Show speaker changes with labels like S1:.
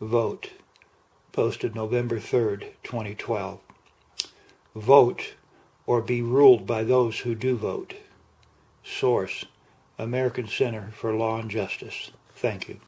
S1: vote. Posted November 3rd, 2012. Vote or be ruled by those who do vote. Source American Center for Law and Justice. Thank you.